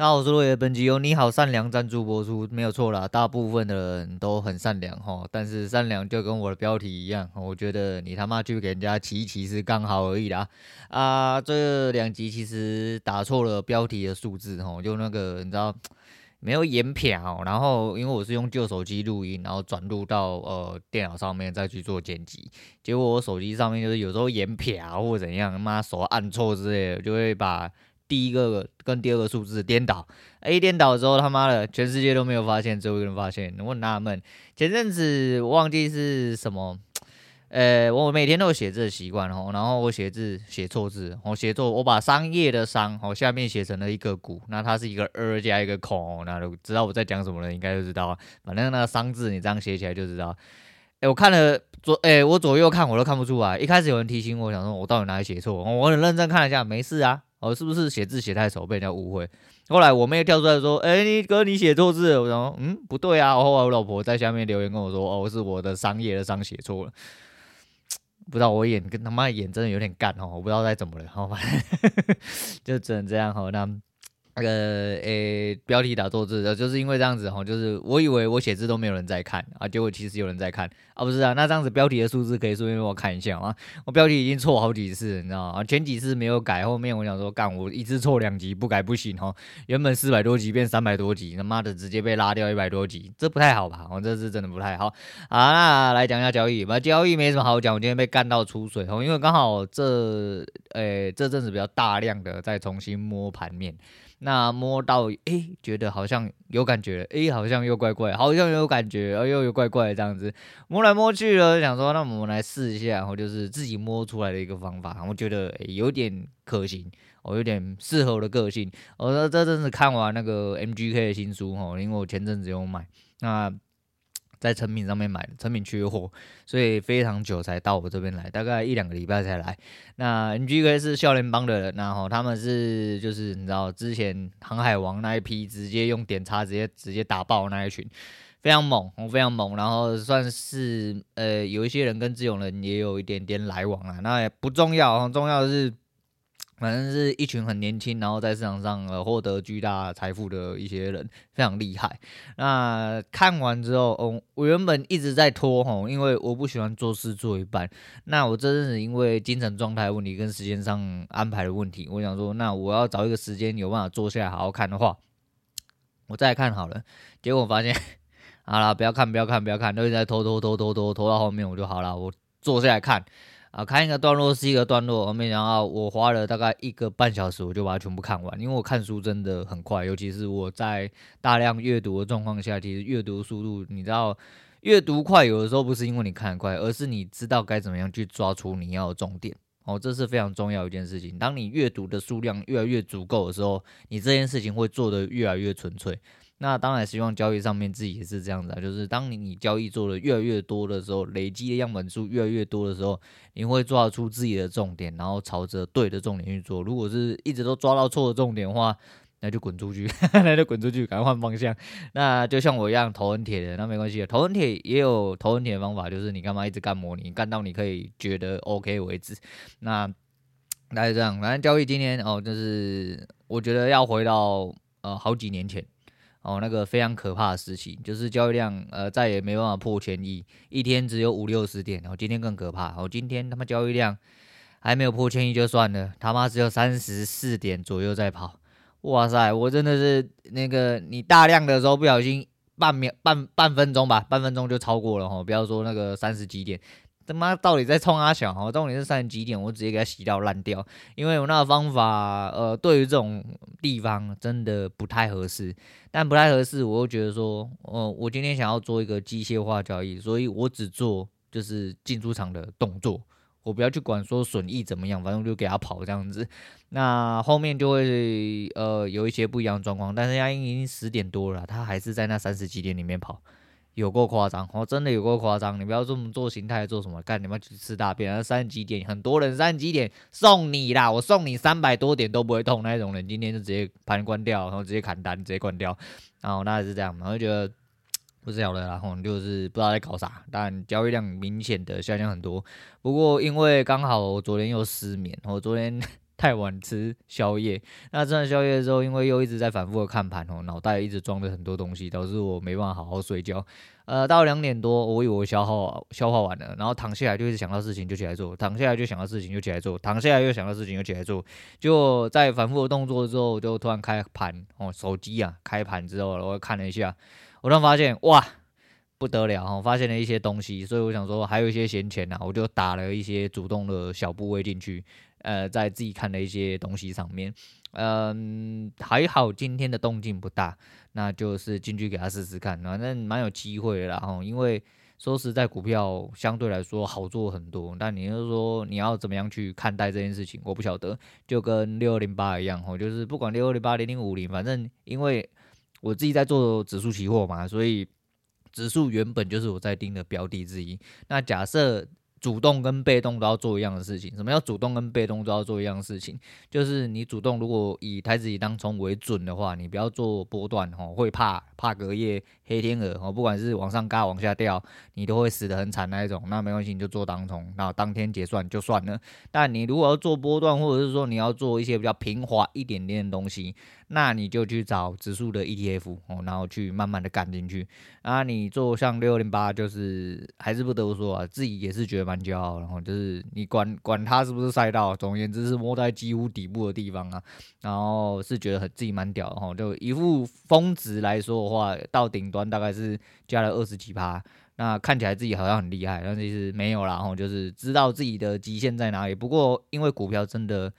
那我是落叶本集由你好善良赞助播出，没有错啦。大部分的人都很善良哈，但是善良就跟我的标题一样，我觉得你他妈去给人家骑一骑是刚好而已啦。啊，这两集其实打错了标题的数字哈，就那个你知道没有延片，然后因为我是用旧手机录音，然后转录到呃电脑上面再去做剪辑，结果我手机上面就是有时候延片或者怎样，他妈手按错之类的，就会把。第一个跟第二个数字颠倒，，A 颠倒之后，他妈的全世界都没有发现，只有一个人发现。我很纳闷，前阵子我忘记是什么，呃，我每天都有写字的习惯哦，然后我写字写错字，我写错，我把商业的商哦下面写成了一个古，那它是一个二加一个孔，那都知道我在讲什么了，应该就知道。反正那个商字你这样写起来就知道。哎，我看了左，哎，我左右看我都看不出来。一开始有人提醒我，想说我到底哪里写错，我很认真看了一下，没事啊。哦，是不是写字写太丑被人家误会？后来我妹跳出来说：“哎、欸，你哥你写错字。”我说：“嗯，不对啊。”后来我老婆在下面留言跟我说：“哦，是我的商业的商写错了。”不知道我眼跟他妈眼真的有点干哦，我不知道该怎么了，好吧，就只能这样好那。那个诶、标题打错字的，就是因为这样子哈，就是我以为我写字都没有人在看啊，结果其实有人在看啊，不是啊，那这样子标题的数字可以顺便我看一下啊，我标题已经错好几次，你知道吗？前几次没有改，后面我想说干，我一次错两集不改不行哈，原本四百多集变三百多集，他妈的直接被拉掉一百多集，这不太好吧？我这次真的不太好啊。那来讲一下交易吧，交易没什么好讲，我今天被干到出水哦，因为刚好这诶、这阵子比较大量的在重新摸盘面。那摸到诶、觉得好像有感觉，诶、好像又怪怪，好像有感觉，又又有怪怪这样子，摸来摸去了，想说那我们来试一下，然后就是自己摸出来的一个方法，我觉得、有点可行，我有点适合我的个性。我说这阵子看完那个 MGK 的新书哈，因为我前阵子有买，那。在成品上面买的，诚品缺货，所以非常久才到我这边来，大概一两个礼拜才来。那 NGK 是少年帮的人，然后他们是就是你知道之前航海王那一批，直接用点叉直接直接打爆那一群，非常猛，我非常猛。然后算是呃有一些人跟志勇人也有一点点来往啊，那也不重要，重要的是。反正是一群很年轻，然后在市场上呃获得巨大财富的一些人，非常厉害。那看完之后，哦，我原本一直在拖吼，因为我不喜欢做事做一半。那我真是因为精神状态问题跟时间上安排的问题，我想说，那我要找一个时间有办法坐下来好好看的话，我再看好了。结果发现，好了，不要看，不要看，不要看，都一直在拖拖拖拖拖拖到后面我就好了，我坐下来看。啊，看一个段落是一个段落，我没想到我花了大概一个半小时，我就把它全部看完。因为我看书真的很快，尤其是我在大量阅读的状况下，其实阅读速度，你知道，阅读快有的时候不是因为你看得快，而是你知道该怎么样去抓出你要的重点。哦，这是非常重要一件事情。当你阅读的数量越来越足够的时候，你这件事情会做得越来越纯粹。那当然，希望交易上面自己也是这样子啊，就是当你你交易做的越来越多的时候，累积的样本数越来越多的时候，你会抓出自己的重点，然后朝着对的重点去做。如果是一直都抓到错的重点的话，那就滚出去，那就滚出去，赶快换方向。那就像我一样头很铁的，那没关系，头很铁也有头很铁的方法，就是你干嘛一直干模拟，干到你可以觉得 OK 为止。那大概这样，反正交易今天哦，就是我觉得要回到呃好几年前。哦，那个非常可怕的事情，就是交易量呃再也没办法破千亿，一天只有五六十点。然后今天更可怕，哦今天他妈交易量还没有破千亿就算了，他妈只有三十四点左右在跑。哇塞，我真的是那个你大量的时候不小心半秒半半分钟吧，半分钟就超过了哈，不要说那个三十几点。他妈到底在冲阿小哈？到底是三十几点，我直接给他洗掉烂掉，因为我那个方法，呃，对于这种地方真的不太合适。但不太合适，我又觉得说，呃，我今天想要做一个机械化交易，所以我只做就是进出场的动作，我不要去管说损益怎么样，反正就给他跑这样子。那后面就会呃有一些不一样的状况，但是他已经十点多了，他还是在那三十几点里面跑。有够夸张，我、哦、真的有够夸张！你不要这么做形态做什么？干你们去吃大便啊！三十几点，很多人三十几点送你啦，我送你三百多点都不会痛那种人，今天就直接盘关掉，然后直接砍单，直接关掉。然后那也是这样，我就觉得不是晓得，然后就是不知道在搞啥。但交易量明显的下降很多。不过因为刚好我昨天又失眠，我昨天。太晚吃宵夜。那吃完宵夜之后，因为又一直在反复的看盘哦，脑袋一直装着很多东西，导致我没办法好好睡觉。呃，到两点多，我以为我消耗消化完了，然后躺下来就一直想到事情就起来做，躺下来就想到事情就起来做，躺下来又想到事情就起来做，就在反复的动作之后，就突然开盘哦，手机啊开盘之后，我看了一下，我突然发现哇。不得了哈，发现了一些东西，所以我想说还有一些闲钱呐，我就打了一些主动的小部位进去，呃，在自己看的一些东西上面，嗯，还好今天的动静不大，那就是进去给他试试看，反正蛮有机会的啦哈，因为说实在，股票相对来说好做很多，但你就说你要怎么样去看待这件事情，我不晓得，就跟六二零八一样哈，就是不管六二零八零零五零，反正因为我自己在做指数期货嘛，所以。指数原本就是我在盯的标的之一。那假设主动跟被动都要做一样的事情，什么叫主动跟被动都要做一样的事情？就是你主动如果以台子以当冲为准的话，你不要做波段哦，会怕怕隔夜黑天鹅哦，不管是往上嘎往下掉，你都会死得很惨那一种。那没关系，你就做当冲，那当天结算就算了。但你如果要做波段，或者是说你要做一些比较平滑一点点的东西。那你就去找指数的 ETF 哦，然后去慢慢的干进去。啊，你做像六零八，就是还是不得不说啊，自己也是觉得蛮骄傲。然后就是你管管它是不是赛道，总而言之是摸在几乎底部的地方啊。然后是觉得很自己蛮屌的，就一副峰值来说的话，到顶端大概是加了二十几趴。那看起来自己好像很厉害，但其实没有啦。然后就是知道自己的极限在哪里。不过因为股票真的，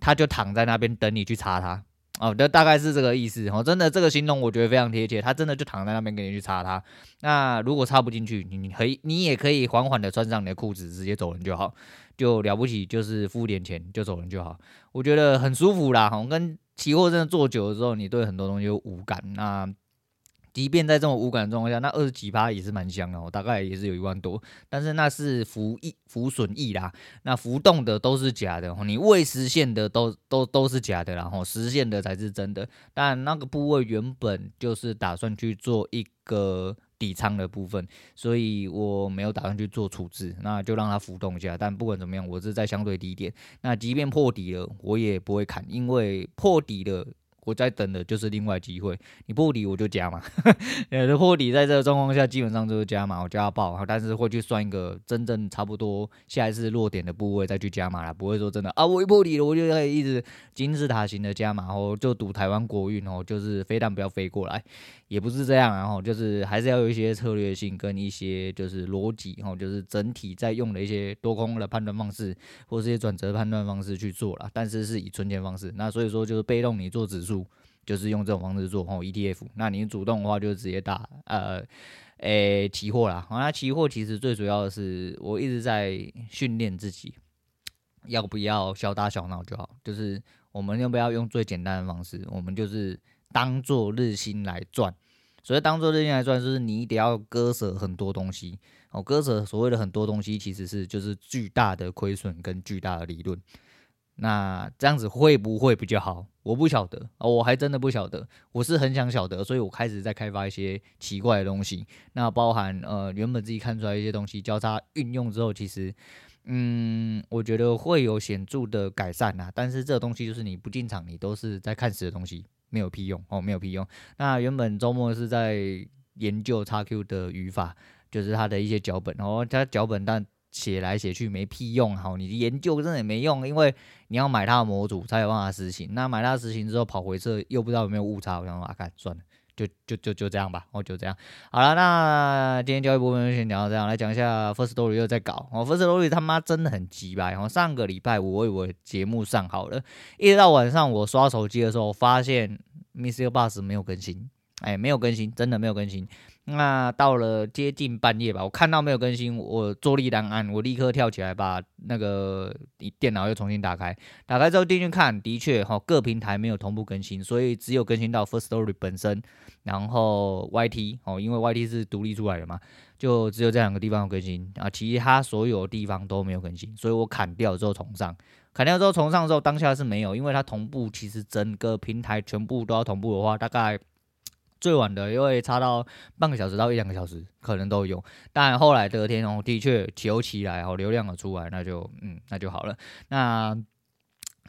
它就躺在那边等你去插它。哦，这大概是这个意思哦，真的这个形容我觉得非常贴切。他真的就躺在那边给你去插它。那如果插不进去，你可以，你也可以缓缓的穿上你的裤子，直接走人就好，就了不起，就是付点钱就走人就好。我觉得很舒服啦。哦，跟期货真的做久了之后，你对很多东西有无感。那即便在这种无感的状况下，那二十几趴也是蛮香的，大概也是有一万多。但是那是浮益浮损益啦，那浮动的都是假的，你未实现的都都都是假的，然后实现的才是真的。但那个部位原本就是打算去做一个底仓的部分，所以我没有打算去做处置，那就让它浮动一下。但不管怎么样，我是在相对低点，那即便破底了，我也不会砍，因为破底了。我在等的就是另外机会，你不理我就加嘛，呃，破底在这个状况下基本上就是加码，我加爆，但是会去算一个真正差不多下一次落点的部位再去加码啦，不会说真的啊，我一破底了我就可以一直金字塔型的加码，哦就赌台湾国运哦，就是飞弹不要飞过来。也不是这样，然后就是还是要有一些策略性跟一些就是逻辑，哦就是整体在用的一些多空的判断方式，或是一些转折判断方式去做了，但是是以存钱方式。那所以说就是被动你做指数，就是用这种方式做，然后 ETF。那你主动的话就直接打呃，诶期货啦。好那期货其实最主要的是我一直在训练自己，要不要小打小闹就好，就是我们要不要用最简单的方式，我们就是。当做日薪来赚，所以当做日薪来赚，就是你得要割舍很多东西哦。割舍所谓的很多东西，其实是就是巨大的亏损跟巨大的利润。那这样子会不会比较好？我不晓得哦，我还真的不晓得。我是很想晓得，所以我开始在开发一些奇怪的东西。那包含呃，原本自己看出来一些东西，交叉运用之后，其实嗯，我觉得会有显著的改善啊。但是这东西就是你不进场，你都是在看死的东西。没有屁用哦，没有屁用。那原本周末是在研究 XQ 的语法，就是它的一些脚本。然后它脚本但写来写去没屁用，好，你研究真的也没用，因为你要买它的模组才有办法实行。那买它实行之后跑回测又不知道有没有误差，我想说啊，看算了。就就就就这样吧，哦，就这样。好了，那今天交易部分先聊到这样，来讲一下 First Story 又在搞。哦 First Story 他妈真的很鸡掰。然后上个礼拜我以为节目上好了，一直到晚上我刷手机的时候，发现 MixerBox 没有更新，哎，没有更新，真的没有更新。那到了接近半夜吧，我看到没有更新，我坐立难安，我立刻跳起来把那个电脑又重新打开，打开之后进去看，的确哈，各平台没有同步更新，所以只有更新到 Firstory 本身，然后 YT 哦，因为 YT 是独立出来的嘛，就只有这两个地方有更新啊，其他所有地方都没有更新，所以我砍掉之后重上，砍掉之后重上之后当下是没有，因为它同步，其实整个平台全部都要同步的话，大概。最晚的，因为差到半个小时到一两个小时，可能都有。但后来得天哦，的确求起来哦，流量了出来，那就嗯，那就好了。那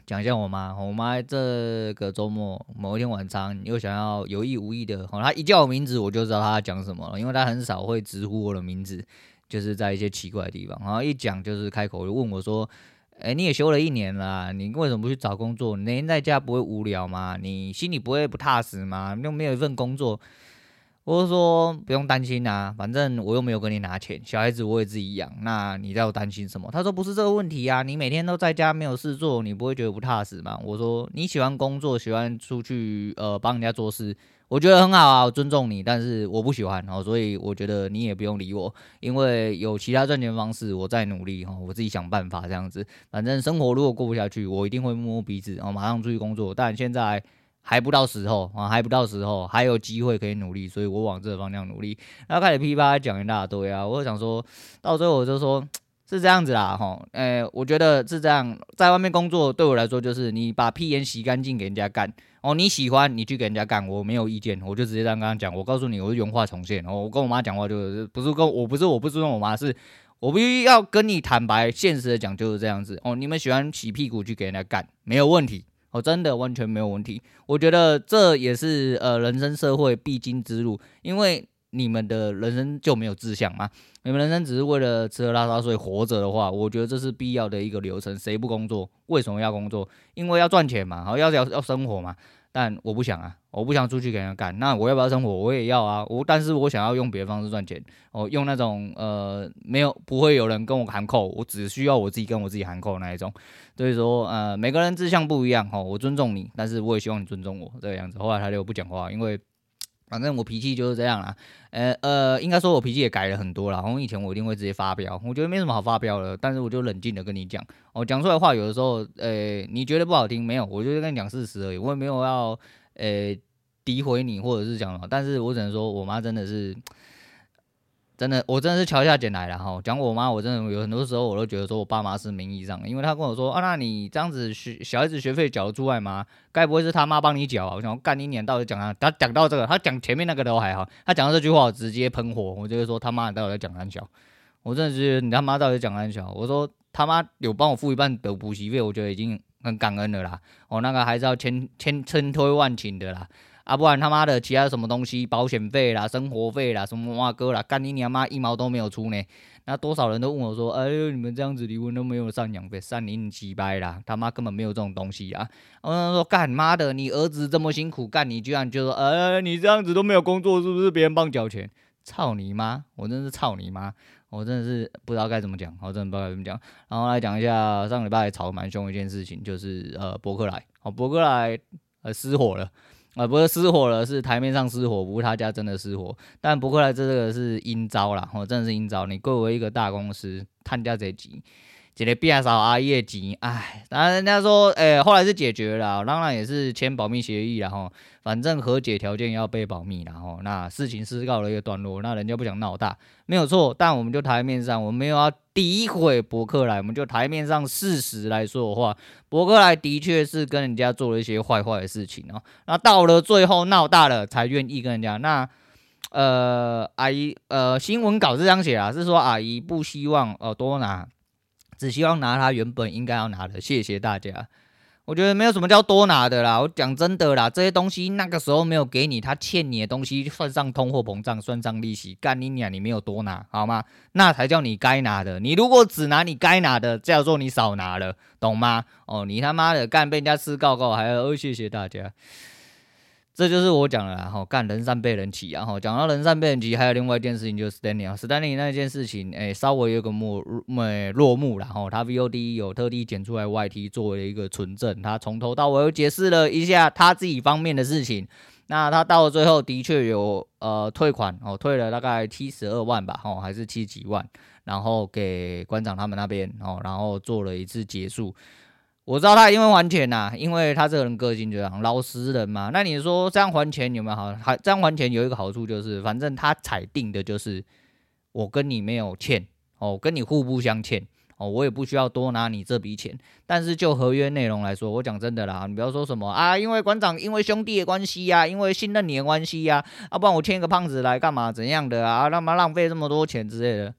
讲一下我妈，我妈这个周末某一天晚上又想要有意无意的，哦，她一叫我名字我就知道她讲什么了，因为她很少会直呼我的名字，就是在一些奇怪的地方，然后一讲就是开口就问我说：“哎，你也休了一年了，你为什么不去找工作？你每天在家不会无聊吗？你心里不会不踏实吗？又没有一份工作。”我就说不用担心啊，反正我又没有跟你拿钱，小孩子我也自己养，那你在我担心什么？他说不是这个问题啊，你每天都在家没有事做，你不会觉得不踏实吗？我说你喜欢工作，喜欢出去呃帮人家做事，我觉得很好啊，我尊重你，但是我不喜欢哦，所以我觉得你也不用理我，因为有其他赚钱方式，我在努力哈，我自己想办法这样子，反正生活如果过不下去，我一定会摸摸鼻子，然后马上出去工作，但现在。还不到时候啊，还不到时候，还有机会可以努力，所以我往这个方向努力。然后开始噼啪讲一大堆啊，我就想说到最后我就说是这样子啦，吼，诶，我觉得是这样，在外面工作对我来说就是你把屁眼洗干净给人家干哦，你喜欢你去给人家干，我没有意见，我就直接这样跟他讲。我告诉你，我是原话重现哦，我跟我妈讲话就是不是跟我不是我不尊重我妈，是我必须要跟你坦白现实的讲就是这样子哦，你们喜欢洗屁股去给人家干没有问题。哦，真的完全没有问题。我觉得这也是呃人生社会必经之路，因为你们的人生就没有志向吗。你们人生只是为了吃喝拉撒睡活着的话，我觉得这是必要的一个流程。谁不工作？为什么要工作？因为要赚钱嘛，好要要要生活嘛。但我不想啊，我不想出去给人家干。那我要不要生活？我也要啊。我但是我想要用别的方式赚钱。哦，用那种呃没有不会有人跟我含扣，我只需要我自己跟我自己含扣那一种。所以说呃每个人志向不一样哈，我尊重你，但是我也希望你尊重我这个样子。后来他就不讲话，因为。反正我脾气就是这样啦，呃呃，应该说我脾气也改了很多啦。然后以前我一定会直接发飙，我觉得没什么好发飙的，但是我就冷静的跟你讲，我讲出来话有的时候，呃，你觉得不好听没有？我就跟你讲事实而已，我也没有要呃诋毁你或者是讲什么，但是我只能说我妈真的是。真的，我真的是桥下捡来的哈。讲我妈，我真的有很多时候我都觉得说我爸妈是名义上的，因为他跟我说啊，那你这样子学小孩子学费缴得出来吗？该不会是他妈帮你缴啊？我想干你娘，到底讲他，他讲到这个，他讲前面那个都还好，他讲到这句话我直接喷火，我就会说他妈你到底在讲安小？我真的是你他妈到底讲安小？我说他妈有帮我付一半的补习费，我觉得已经很感恩了啦。我那个还是要千千千推万请的啦。啊，不然他妈的其他什么东西，保险费啦、生活费啦、什么哇哥啦，干你娘妈一毛都没有出呢？那多少人都问我说，哎呦，你们这样子离婚都没有赡养费，三年几掰啦，他妈根本没有这种东西啊！我说干妈的，你儿子这么辛苦干，你居然就说，哎，你这样子都没有工作，是不是别人帮缴钱？操你妈！我真是操你妈！我真的是不知道该怎么讲，我真的不知道该怎么讲。然后来讲一下上礼拜吵蛮凶一件事情，就是呃博客来，哦博客来呃失火了。啊，不是失火了，是台面上失火，不是他家真的失火。但不过来这个是阴招啦，吼，真的是阴招。你贵为一个大公司，探家贼急。这个变少阿叶急，哎，当然人家说，哎、后来是解决了，当然也是签保密协议了吼。反正和解条件要被保密，然后那事情是告了一个段落，那人家不想闹大，没有错。但我们就台面上，我们没有要诋毁博客来，我们就台面上事实来说的话，博客来的确是跟人家做了一些坏坏的事情哦。那到了最后闹大了，才愿意跟人家那。呃，阿姨，呃，新闻稿是这样写啊，是说阿姨不希望呃多拿。只希望拿她原本应该要拿的，谢谢大家。我觉得没有什么叫多拿的啦，我讲真的啦，这些东西那个时候没有给你，他欠你的东西算上通货膨胀，算上利息，干你娘，你没有多拿好吗？那才叫你该拿的。你如果只拿你该拿的，叫做你少拿了，懂吗？哦，你他妈的干被人家吃告告，还要谢谢大家。这就是我讲的啦，哈，干人善被人欺啊，哈，讲到人善被人欺，还有另外一件事情就是 Stanley 啊，Stanley 那件事情，哎，稍微有个落没落幕了，哈，他 VOD 有特地剪出来 YT 作为一个存证，他从头到尾又解释了一下他自己方面的事情，那他到了最后的确有呃退款，哦，退了大概七十二万吧，哦，还是七几万，然后给馆长他们那边，哦，然后做了一次结束。我知道他因为还钱呐、因为他这个人个性就这样，老实人嘛。那你说这样还钱有没有好？还这样还钱有一个好处就是，反正他裁定的就是我跟你没有欠哦，跟你互不相欠哦，我也不需要多拿你这笔钱。但是就合约内容来说，我讲真的啦，你不要说什么啊，因为馆长因为兄弟的关系呀、啊，因为信任你的关系呀、啊，啊，不然我签一个胖子来干嘛？怎样的啊？干嘛浪费这么多钱之类的？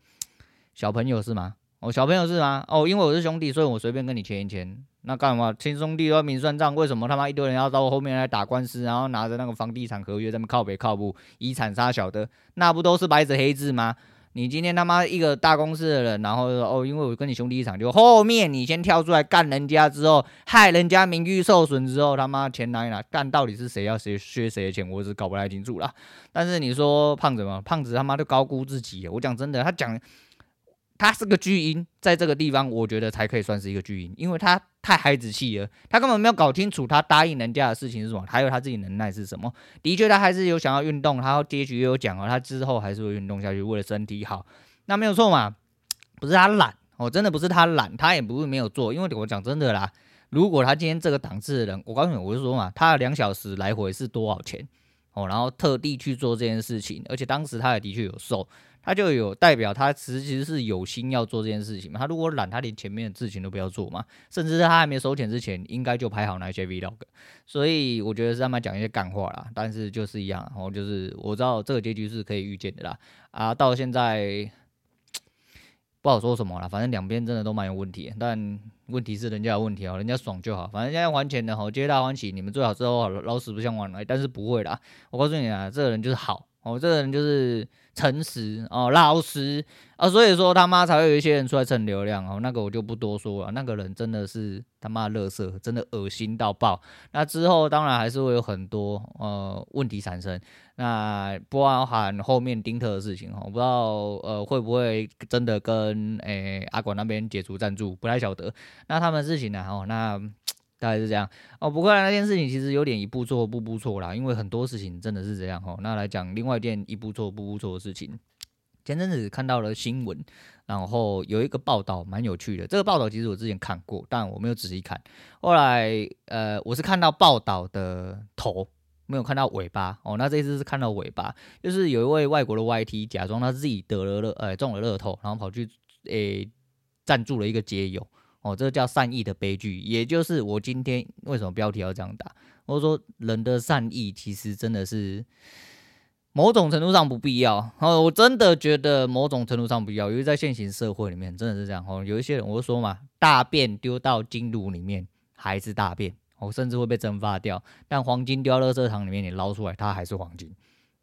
小朋友是吗？哦，小朋友是吗？哦，因为我是兄弟，所以我随便跟你签一签。那干嘛亲兄弟都明算账？为什么他妈一堆人要到后面来打官司，然后拿着那个房地产合约在那靠北靠北遗产杀小的，那不都是白纸黑字吗？你今天他妈一个大公司的人，然后说哦，因为我跟你兄弟一场，就后面你先跳出来干人家之后，害人家名誉受损之后，他妈钱哪里拿？干到底是谁要谁削谁的钱，我是搞不太清楚啦。但是你说胖子嘛，胖子他妈就高估自己。我讲真的，他讲。他是个巨婴，在这个地方，我觉得才可以算是一个巨婴，因为他太孩子气了，他根本没有搞清楚他答应人家的事情是什么，还有他自己能耐是什么。的确，他还是有想要运动，他结局也有讲哦，他之后还是会运动下去，为了身体好，那没有错嘛，不是他懒哦，真的不是他懒，他也不是没有做，因为我讲真的啦，如果他今天这个档次的人，我告诉你，我就说嘛，他两小时来回是多少钱哦，然后特地去做这件事情，而且当时他也的确有瘦。他就有代表，他其实其实是有心要做这件事情嘛。他如果懒，他连前面的事情都不要做嘛。甚至是他还没收钱之前，应该就拍好那些 vlog。所以我觉得是他们讲一些干话啦。但是就是一样，然后就是我知道这个结局是可以预见的啦。啊，到现在不好说什么了。反正两边真的都蛮有问题，但问题是人家有问题哦，人家爽就好。反正现在还钱的吼，皆大欢喜。你们最好之后老死不相往来。但是不会啦，我告诉你啊，这个人就是好。哦，这个人就是诚实哦，老实啊，所以说他妈才会有一些人出来蹭流量哦。那个我就不多说了，那个人真的是他妈的垃圾，真的恶心到爆。那之后当然还是会有很多呃问题产生，那不包含后面丁特的事情哦，我不知道呃会不会真的跟诶、阿广那边解除赞助，不太晓得。那他们事情呢？哦，那。大概是这样哦，不过那件事情其实有点一步错步步错啦，因为很多事情真的是这样哦。那来讲另外一件一步错步步错的事情，前阵子看到了新闻，然后有一个报道蛮有趣的。这个报道其实我之前看过，但我没有仔细看。后来呃，我是看到报道的头，没有看到尾巴哦。那这次是看到尾巴，就是有一位外国的 YT 假装他自己得了乐，呃，中了乐透，然后跑去诶赞助了一个街友。哦，这叫善意的悲剧，也就是我今天为什么标题要这样打？我说人的善意其实真的是某种程度上不必要。哦，我真的觉得某种程度上不必要，因为在现行社会里面真的是这样。哦，有一些人，我就说嘛，大便丢到金炉里面还是大便，哦，甚至会被蒸发掉。但黄金丢到垃圾场里面，你捞出来它还是黄金。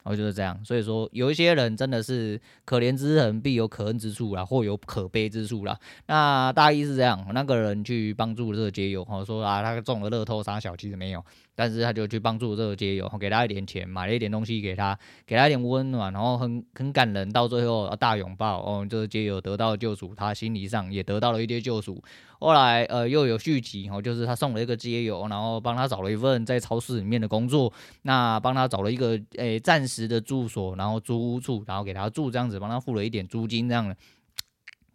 然后就是这样，所以说有一些人真的是可怜之人必有可恨之处啦，或有可悲之处啦。那大意是这样，那个人去帮助这个街友，哈说啊，他中了乐透杀小，其实没有。但是他就去帮助这个街友，给他一点钱，买了一点东西给他，给他一点温暖，然后很很感人。到最后大拥抱，哦，这个街友得到了救赎，他心理上也得到了一点救赎。后来呃又有续集，哦，就是他送了一个街友，然后帮他找了一份在超市里面的工作，那帮他找了一个诶暂时的住所，然后租屋处，然后给他住这样子，帮他付了一点租金这样的。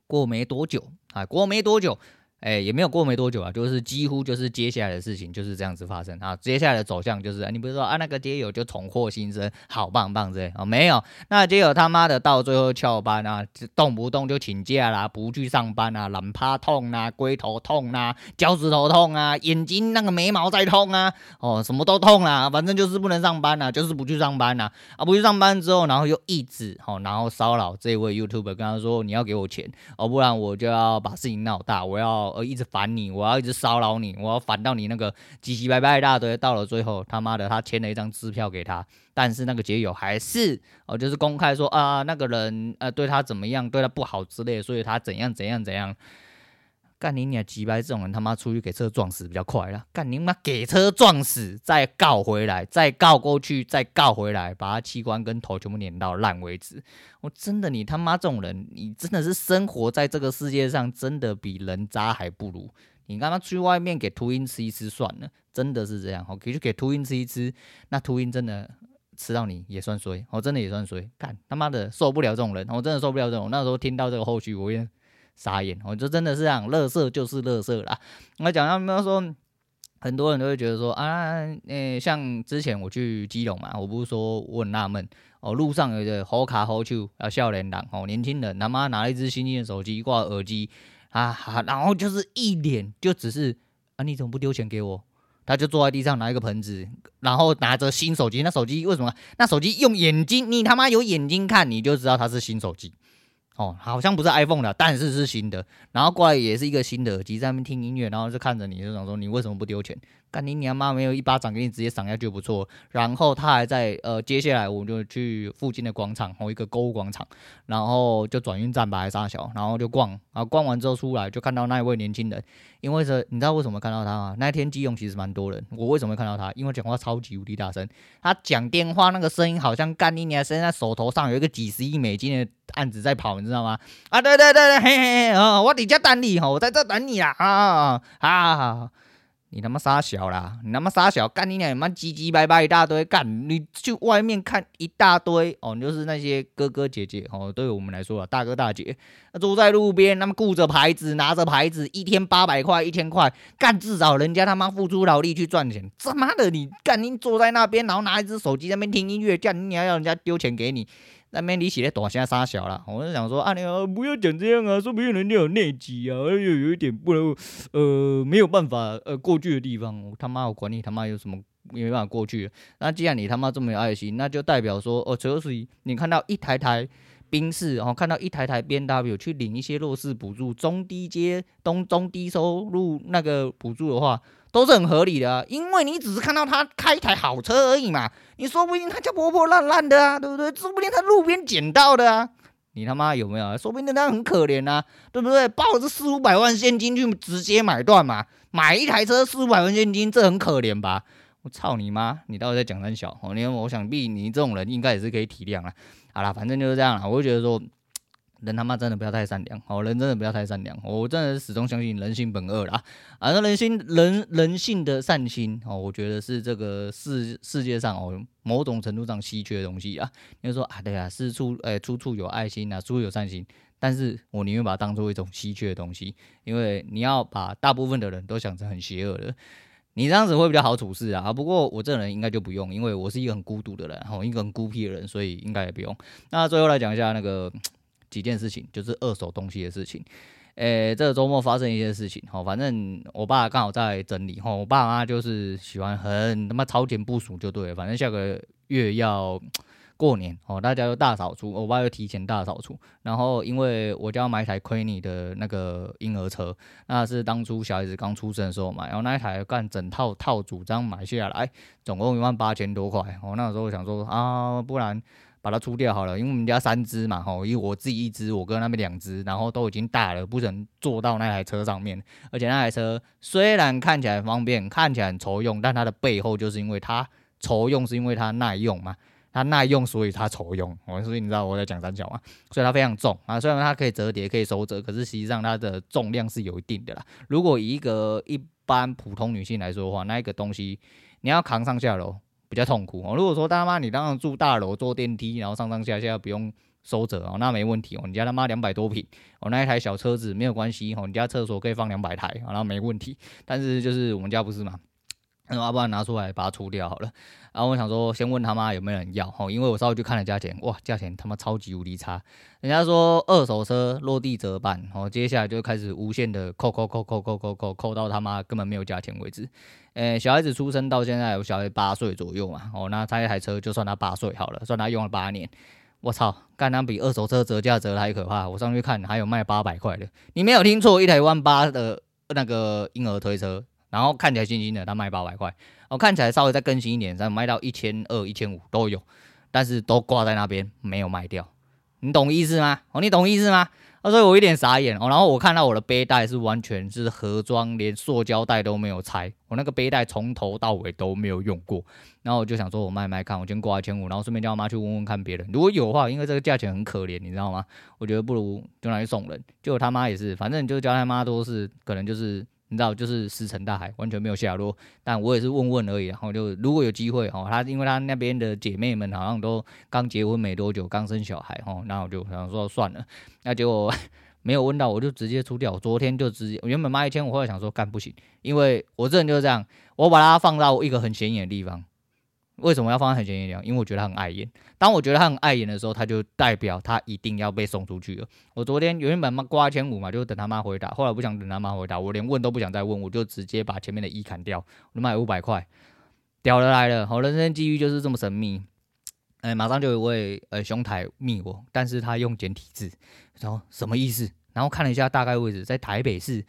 过没多久啊，过没多久。哎，也没有过没多久啊，就是几乎就是接下来的事情就是这样子发生啊。接下来的走向就是，你不是说啊那个街友就重获新生，好棒棒之类啊？没有，那街友他妈的到最后翘班啊，动不动就请假啦，不去上班啊，懒趴痛啊，龟头痛啊，脚趾头痛啊，眼睛那个眉毛在痛啊，哦，什么都痛啦，反正就是不能上班啊，就是不去上班啊。啊，不去上班之后，然后又一直哦，然后骚扰这位 YouTuber，跟他说你要给我钱哦，不然我就要把事情闹大，我要。而，一直烦你，我要一直骚扰你，我要烦到你那个唧唧歪歪一大堆。到了最后，他妈的，他签了一张支票给他，但是那个结友还是哦，就是公开说啊，那个人呃对他怎么样，对他不好之类，所以他怎样怎样怎样。干你娘鸡掰！这种人他妈出去给车撞死比较快啦。干你妈给车撞死，再告回来，再告过去，再告回来，把他器官跟头全部碾到烂为止。我真的，你他妈这种人，你真的是生活在这个世界上，真的比人渣还不如。你刚刚去外面给秃鹰吃一吃算了，真的是这样。我可以去给秃鹰吃一吃，那秃鹰真的吃到你也算衰，我真的也算衰。干他妈的受不了这种人，我真的受不了这种。那时候听到这个后续，我也。傻眼，我就真的是这样，垃圾就是垃圾啦。我讲他们说，很多人都会觉得说啊，诶、像之前我去基隆嘛，我不是说我很纳闷哦，路上有个好卡好手要笑脸党哦，年轻人他妈拿了一只新进的手机挂耳机啊，然后就是一脸就只是啊，你怎么不丢钱给我？他就坐在地上拿一个盆子，然后拿着新手机，那手机为什么？那手机用眼睛，你他妈有眼睛看你就知道它是新手机。哦，好像不是 iPhone 的，但是是新的。然后过来也是一个新的耳机，在那边听音乐，然后就看着你，就想说你为什么不丢钱？干你娘妈没有一巴掌给你直接赏下去就不错。然后他还在呃，接下来我们就去附近的广场，某一个购物广场，然后就转运站吧，还是大小，然后就逛，然后逛完之后出来就看到那一位年轻人。因为是，你知道为什么看到他吗？那天基隆其实蛮多人，我为什么会看到他？因为讲话超级无敌大声，他讲电话那个声音好像干你娘，现在手头上有一个几十亿美金的案子在跑，你知道吗？啊，对对对对，嘿嘿嘿，哦，我底下等你，吼，我在这等你啦，啊啊啊！你他妈杀小啦！你他妈杀小，干你娘！你妈唧唧歪歪一大堆，干你去外面看一大堆哦，就是那些哥哥姐姐哦，对于我们来说啊，大哥大姐那，坐在路边，他们顾着牌子，拿着牌子，一天八百块，一千块，干至少人家他妈付出劳力去赚钱，他妈的你干你坐在那边，然后拿一只手机在那边听音乐，叫你娘要人家丢钱给你。那边你写的短，现在杀小了。我就想说啊，你不要讲这样啊，说不定人家有内急啊，又有一点不能呃没有办法呃过去的地方。我他妈我管你他妈有什么没办法过去。那既然你他妈这么有爱心，那就代表说哦，就是你看到一台台宾士，然后看到一台台 B W 去领一些弱势补助、中低阶、中中低收入那个补助的话。都是很合理的啊，因为你只是看到他开一台好车而已嘛，你说不定他家破破烂烂的啊，对不对？说不定他路边捡到的啊，你他妈有没有？说不定他很可怜啊，对不对？抱着四五百万现金就直接买断嘛，买一台车四五百万现金，这很可怜吧？我操你妈！你到底在讲三小？哦，你我想必你这种人应该也是可以体谅了。好了，反正就是这样了，我就觉得说。人他妈真的不要太善良，哦，人真的不要太善良，我真的是始终相信人性本恶啦，啊，那人心人人性的善心，哦，我觉得是这个世世界上哦某种程度上稀缺的东西啊。你说啊，对啊，是处诶处处有爱心啊，处处有善心，但是我宁愿把它当做一种稀缺的东西，因为你要把大部分的人都想成很邪恶的，你这样子会比较好处事啊。不过我这人应该就不用，因为我是一个很孤独的人，哦，一个很孤僻的人，所以应该也不用。那最后来讲一下那个。几件事情，就是二手东西的事情。诶、这个周末发生一些事情，齁，反正我爸刚好在整理，齁，我爸妈就是喜欢很他妈超前部署就对了。反正下个月要 过年，哦，大家都大扫除，我爸又提前大扫除。然后因为我就要买一台亏你的那个婴儿车，那是当初小孩子刚出生的时候买，然后那一台干整套套组这样买下来，总共一万八千多块。哦，那时候想说啊，不然。把它出掉好了，因为我们家三只嘛，吼，因为我自己一只，我哥那边两只，然后都已经大了，不能坐到那台车上面。而且那台车虽然看起来方便，看起来很愁用，但它的背后就是因为它愁用，是因为它耐用嘛，它耐用，所以它愁用。我所以你知道我在讲三角嘛，所以它非常重啊。虽然它可以折叠，可以收折，可是实际上它的重量是有一定的啦。如果以一个一般普通女性来说的话，那一个东西你要扛上下楼。比较痛苦哦。如果说他妈你当然住大楼坐电梯，然后上上下下不用收折哦，那没问题哦。你家他妈两百多平哦，那一台小车子没有关系哦。你家厕所可以放两百台，然后没问题。但是就是我们家不是嘛，那要不然拿出来把它除掉好了。然后我想说，先问他妈有没有人要哈，因为我稍微去看了价钱，哇，价钱他妈超级无敌差。人家说二手车落地折半，哦，接下来就开始无限的扣扣扣扣扣扣扣扣到他妈根本没有价钱为止。诶，小孩子出生到现在有小孩八岁左右嘛，哦，那他一台车就算他八岁好了，算他用了八年。我操，干他比二手车折价折还可怕。我上去看还有卖八百块的，你没有听错，一台万八的那个婴儿推车，然后看起来新新的，他卖八百块。我、看起来稍微再更新一点，再卖到一千二、一千五都有，但是都挂在那边没有卖掉，你懂意思吗？哦，你懂意思吗？哦、所以我有点傻眼哦。然后我看到我的背带是完全是盒装，连塑胶袋都没有拆，我那个背带从头到尾都没有用过。然后我就想说，我卖卖看，我先挂一千五，然后顺便叫我妈去问问看别人，如果有的话，因为这个价钱很可怜，你知道吗？我觉得不如就拿去送人。结果他妈也是，反正就叫他妈都是，可能就是。你知道，就是石沉大海，完全没有下落。但我也是问问而已，然后就如果有机会哦，他因为他那边的姐妹们好像都刚结婚没多久，刚生小孩哦，那我就想说算了，那结果 没有问到，我就直接出掉。昨天就直接，原本卖一千，我后来想说干不行，因为我这人就是这样，我把它放到一个很显眼的地方。为什么要放在很显眼？因为我觉得他很碍眼。当我觉得他很碍眼的时候，他就代表他一定要被送出去了。我昨天原本嘛挂一千五嘛，就等他妈回答。后来不想等他妈回答，我连问都不想再问，我就直接把前面的一砍掉，我就卖五百块。屌的来了，好，人生机遇就是这么神秘。哎，马上就有一位呃兄台密我，但是他用简体字，然后什么意思？然后看了一下大概位置，在台北市。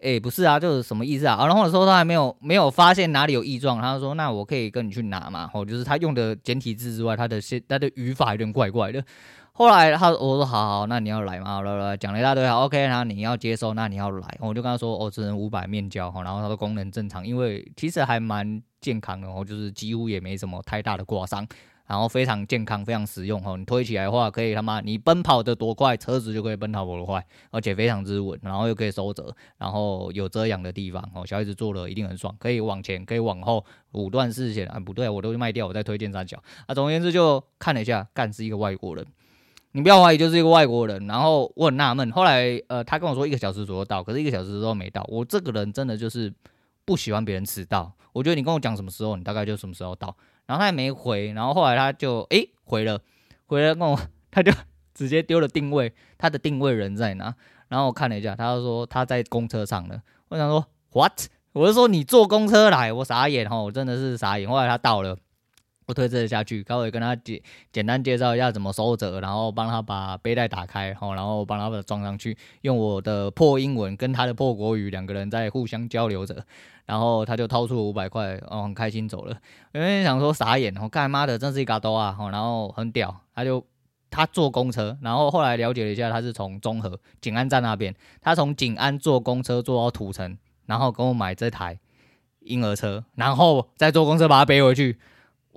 哎，不是啊，就是什么意思啊？然后我说他还没有没有发现哪里有异状，他就说那我可以跟你去拿嘛。哦，就是他用的简体字之外，他的些他的语法有点怪怪的。后来他我说好好，那你要来嘛？来来，讲了一大堆，好 OK，然后你要接收，那你要来，我就跟他说哦，只能五百面交哈，然后他的功能正常，因为其实还蛮健康的哦，就是几乎也没什么太大的刮伤。然后非常健康，非常实用哈。你推起来的话，可以他妈你奔跑的多快，车子就可以奔跑多快，而且非常之稳，然后又可以收折，然后有遮阳的地方哦。小孩子坐了一定很爽，可以往前，可以往后，五段视线啊，不对，我都卖掉，我再推荐三角啊。总而言之，就看了一下，干是一个外国人，你不要怀疑，就是一个外国人。然后我很纳闷，后来呃，他跟我说一个小时左右到，可是一个小时都没到。我这个人真的就是不喜欢别人迟到，我觉得你跟我讲什么时候，你大概就什么时候到。然后他也没回，然后后来他就诶回了，回了跟我，他就直接丢了定位，他的定位人在哪？然后我看了一下，他就说他在公车上了。我想说 what？我就说你坐公车来，我傻眼哈，我真的是傻眼。后来他到了。我推车下去，稍微跟他简简单介绍一下怎么收折，然后帮他把背带打开，然后然后帮他把它装上去，用我的破英文跟他的破国语两个人在互相交流着，然后他就掏出五百块，哦，很开心走了。因为想说傻眼，我干妈的真是一嘎多啊，然后很屌，他就他坐公车，然后后来了解了一下，他是从中和景安站那边，他从景安坐公车坐到土城，然后跟我买这台婴儿车，然后再坐公车把他背回去。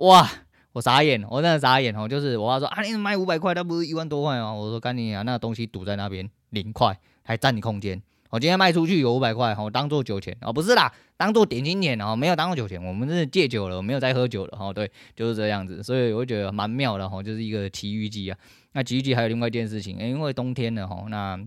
哇！我傻眼，我真的傻眼哦。就是我爸说啊，你卖五百块，那不是一万多块吗？我说干你啊，那东西堵在那边零块，还占你空间。我今天卖出去有五百块，我当做酒钱哦，不是啦，当做点心钱哦，没有当做酒钱。我们是戒酒了，没有再喝酒了哈。对，就是这样子，所以我觉得蛮妙的哈，就是一个奇遇记啊。那奇遇记还有另外一件事情，因为冬天了哈，那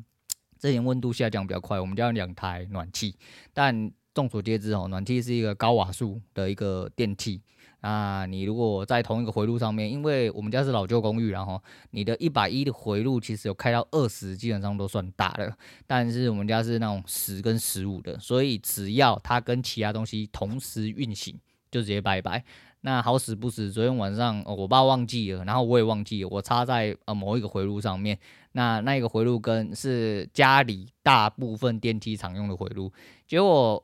这边温度下降比较快，我们家有两台暖气，但众所皆知哦，暖气是一个高瓦数的一个电器。那你如果在同一个回路上面，因为我们家是老旧公寓，然后你的一百一的回路其实有开到二十，基本上都算大的。但是我们家是那种十跟十五的，所以只要它跟其他东西同时运行，就直接拜拜。那好死不死，昨天晚上我爸忘记了，然后我也忘记了，我插在呃某一个回路上面。那那个回路跟是家里大部分电梯常用的回路，结果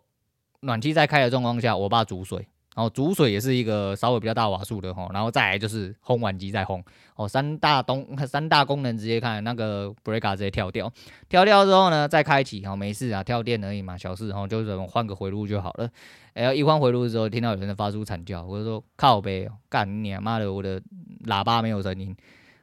暖气在开的状况下，我爸煮水。然后煮水也是一个稍微比较大瓦数的哈，然后再来就是烘碗机在烘哦，三大东三大功能直接看那个 breaker 直接跳掉，跳掉之后呢再开启哦，没事啊，跳电而已嘛，小事，然后就是换个回路就好了。哎，一换回路之后，听到有人发出惨叫，我就说靠北，干你妈的，我的喇叭没有声音。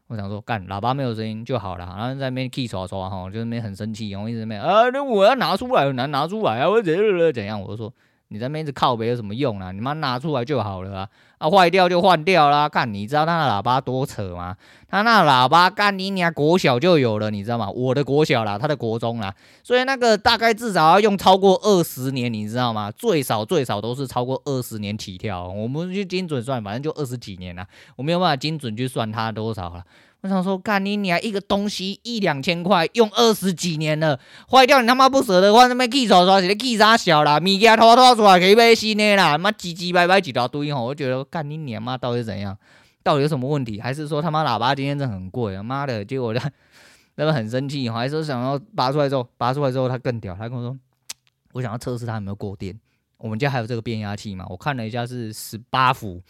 我想说干喇叭没有声音就好了，然后在那边气刷刷哈，就那边很生气，然后一直那边啊，那我要拿出来很难拿出来啊，我怎样怎样，我就说。你在那边一直靠北有什么用啊？你妈拿出来就好了啊！啊，坏掉就换掉啦。看，你知道他的喇叭多扯吗？他那喇叭干你娘国小就有了，你知道吗？我的国小啦，他的国中啦，所以那个大概至少要用超过二十年，你知道吗？最少最少都是超过二十年起跳。我们就精准算，反正就二十几年啦，我没有办法精准去算它多少了。我想说，干你娘一个东西一两千块，用二十几年了，坏掉你他妈不舍得换，那边气刷刷，是咧气啥小啦？物件拖拖出来可以买新的啦，妈唧唧歪歪几大堆吼，我觉得干你娘妈到底怎样？到底有什么问题？还是说他妈喇叭今天真的很贵啊？妈的，结果他那个很生气，还是想要拔出来之后，拔出来之后他更屌，他跟我说，我想要测试他有没有过电。我们家还有这个变压器嘛？我看了一下是十八伏。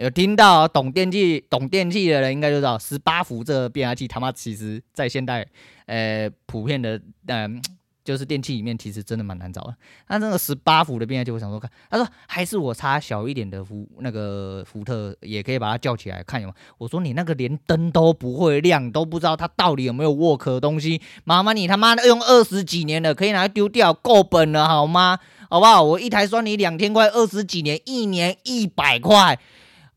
有听到懂电器、懂电器的人应该就知道，十八伏这个变压器他妈其实在现代，呃，普遍的，嗯、就是电器里面其实真的蛮难找的。那这个十八伏的变压器，我想说看，他说还是我插小一点的伏那个伏特也可以把它叫起来看有没有。我说你那个连灯都不会亮，都不知道它到底有没有沃克东西，妈妈你他妈的用二十几年了，可以拿来丢掉，够本了好吗？好不好？我一台算你两千块，二十几年，一年一百块。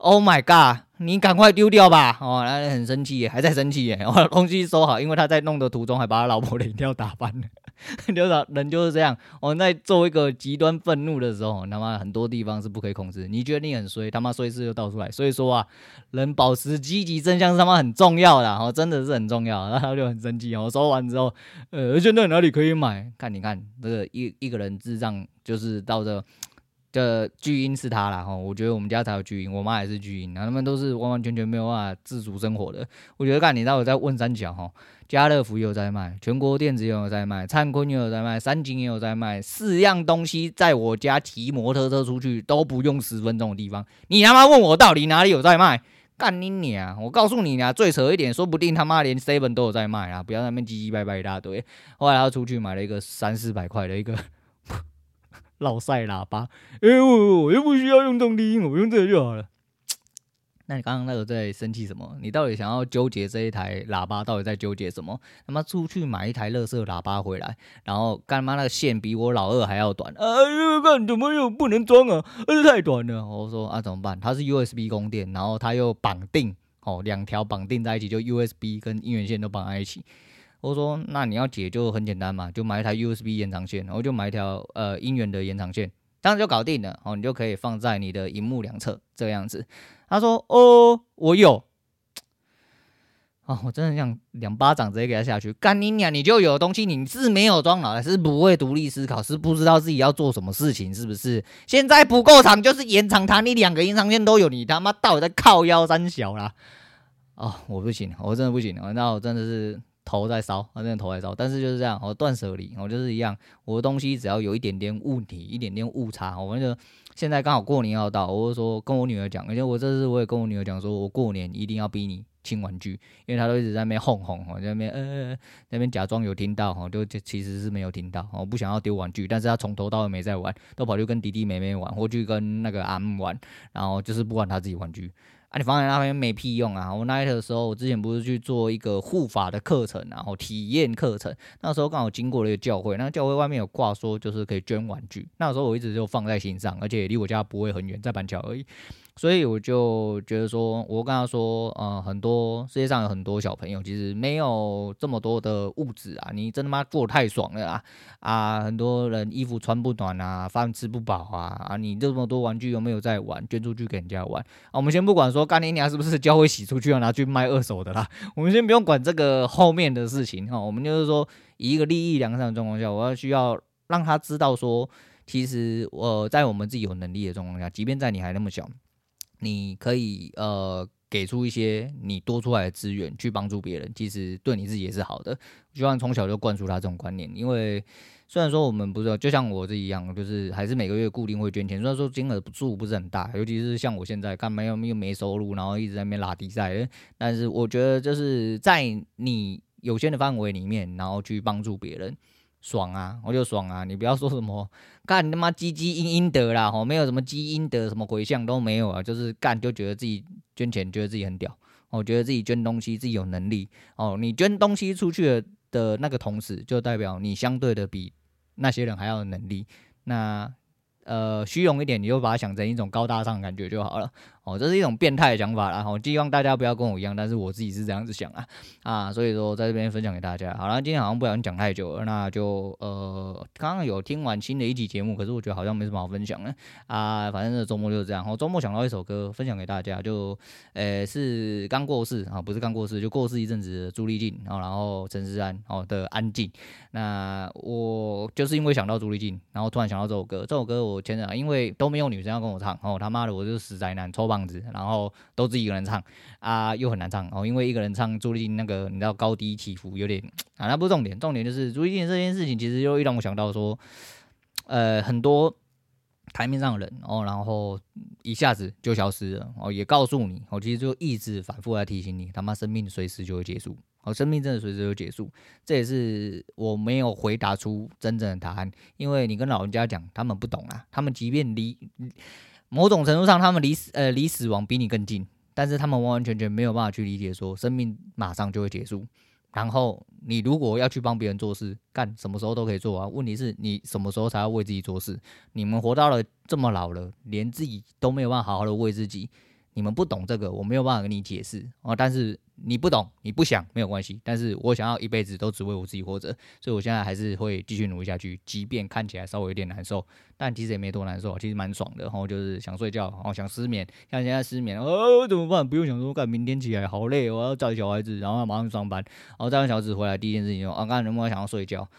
Oh my god！你赶快丢掉吧！哦，他很生气，还在生气耶。我 东西收好，因为他在弄的途中还把他老婆的饮料打翻了。就是人就是这样，我们在做一个极端愤怒的时候，他妈很多地方是不可以控制。你觉得你很衰，他妈衰事就倒出来。所以说啊，人保持积极正向是他妈很重要的，哦，真的是很重要。然 后他就很生气，我收完之后，呃，现在哪里可以买？看你看这个一一个人智障就是到这。这巨婴是他啦哈，我觉得我们家才有巨婴，我妈也是巨婴，然后他们都是完完全全没有办法自主生活的。我觉得干，你知道我在问三小哈，家乐福也有在卖，全国电子也有在卖，灿坤也有在卖，三井也有在卖，四样东西在我家骑摩托车出去都不用十分钟的地方，你他妈问我到底哪里有在卖？干你娘！我告诉你啊，最扯一点，说不定他妈连 seven 都有在卖啊！不要在那边唧唧歪歪一大堆。后来他出去买了一个三四百块的一个。老赛喇叭，哎、欸，我我又不需要用动低音，我用这个就好了。那你刚刚那个在生气什么？你到底想要纠结这一台喇叭？到底在纠结什么？他妈出去买一台乐色喇叭回来，然后干妈那个线比我老二还要短，哎呦，干怎么又不能装啊？太短了。我说啊，怎么办？它是 USB 供电，然后它又绑定哦，两条绑定在一起，就 USB 跟音源线都绑在一起。我说，那你要解就很简单嘛，就买一台 USB 延长线，然后就买一条呃音源的延长线，这样就搞定了。哦，你就可以放在你的荧幕两侧这样子。他说：“哦，我有。”哦，我真的想两巴掌直接给他下去。干你娘！你就有东西，你是没有装脑袋，是不会独立思考，是不知道自己要做什么事情，是不是？现在不够长就是延长它，你两个延长线都有，你他妈到底在靠腰三小啦？哦，我不行，我真的不行，那我真的是。头在烧，反正头在烧，但是就是这样，我断舍离，我就是一样，我的东西只要有一点点问题，一点点误差，我们就现在刚好过年要到，我就说跟我女儿讲，而且我这次我也跟我女儿讲，说我过年一定要逼你清玩具，因为她都一直在那边哄哄，我在那边呃那边假装有听到，哈，就就其实是没有听到，我不想要丢玩具，但是她从头到尾没在玩，都跑去跟弟弟妹妹玩，或去跟那个阿姆玩，然后就是不管她自己玩具。啊，你放在那边没屁用啊！我那的时候，我之前不是去做一个护法的课程，然后体验课程，那时候刚好经过了一个教会，那教会外面有挂说就是可以捐玩具，那时候我一直就放在心上，而且离我家不会很远，在板桥而已。所以我就觉得说，我跟他说，呃，很多世界上有很多小朋友，其实没有这么多的物质啊，你真他妈过得太爽了啊！啊，很多人衣服穿不暖啊，饭吃不饱啊，啊，你这么多玩具有没有在玩？捐出去给人家玩啊！我们先不管说干你娘是不是教会洗出去要拿去卖二手的啦，我们先不用管这个后面的事情哈，我们就是说以一个利益良善的状况下，我要需要让他知道说，其实我在我们自己有能力的状况下，即便在你还那么小。你可以呃给出一些你多出来的资源去帮助别人，其实对你自己也是好的。希望从小就灌输他这种观念，因为虽然说我们不是就像我这一样，就是还是每个月固定会捐钱，虽然说金额数不是很大，尤其是像我现在干嘛又又没收入，然后一直在那边拉低赛，但是我觉得就是在你有限的范围里面，然后去帮助别人。爽啊，我就爽啊！你不要说什么干他妈积积阴阴德啦，吼，没有什么积阴德，什么回向都没有啊，就是干就觉得自己捐钱，觉得自己很屌，我觉得自己捐东西自己有能力哦。你捐东西出去的那个同时，就代表你相对的比那些人还要有能力。那呃，虚荣一点，你就把它想成一种高大上的感觉就好了。哦，这是一种变态的想法啦，哈，希望大家不要跟我一样，但是我自己是这样子想啊，啊，所以说在这边分享给大家。好了，今天好像不小心讲太久了，那就呃，刚刚有听完新的一集节目，可是我觉得好像没什么好分享的啊，反正这周末就是这样。我周末想到一首歌分享给大家，就呃是刚过世啊，不是刚过世，就过世一阵子的朱丽静，然后陈思安哦的安静。那我就是因为想到朱丽静，然后突然想到这首歌，这首歌我前阵因为都没有女生要跟我唱，哦他妈的我就是死宅男，抽。样子，然后都自己一个人唱啊，又很难唱哦，因为一个人唱朱丽静那个，你知道高低起伏有点啊，那不是重点，重点就是朱丽静这件事情，其实又让我想到说，呃，很多台面上的人哦，然后一下子就消失了哦，也告诉你，我其实就一直反复来提醒你，他妈生命随时就会结束，哦，生命真的随时就结束，这也是我没有回答出真正的答案，因为你跟老人家讲，他们不懂啊，他们即便离。某种程度上，他们离死呃离死亡比你更近，但是他们完完全全没有办法去理解说生命马上就会结束。然后你如果要去帮别人做事，干什么时候都可以做啊。问题是你什么时候才要为自己做事？你们活到了这么老了，连自己都没有办法好好的为自己，你们不懂这个，我没有办法跟你解释啊。但是。你不懂，你不想没有关系，但是我想要一辈子都只为我自己活着，所以我现在还是会继续努力下去，即便看起来稍微有点难受，但其实也没多难受，其实蛮爽的。然后就是想睡觉，然后想失眠，像现在失眠，哦，怎么办？不用想说，干明天起来好累，我要带小孩子，然后要马上上班，然后带完小孩子回来第一件事情就，啊，刚才能不能想要睡觉？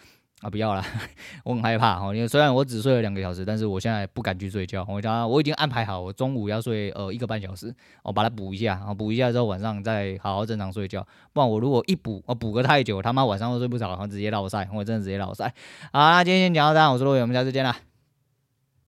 啊，不要了，我很害怕哈。因为虽然我只睡了两个小时，但是我现在不敢去睡觉。我讲，我已经安排好，我中午要睡呃一个半小时，我把它补一下，然后补一下之后晚上再好好正常睡觉。不然我如果一补，我补个太久，他妈晚上都睡不着，然后直接落赛，我真的直接落赛。好，那今天先讲到这，我是陆伟，我们下次见啦。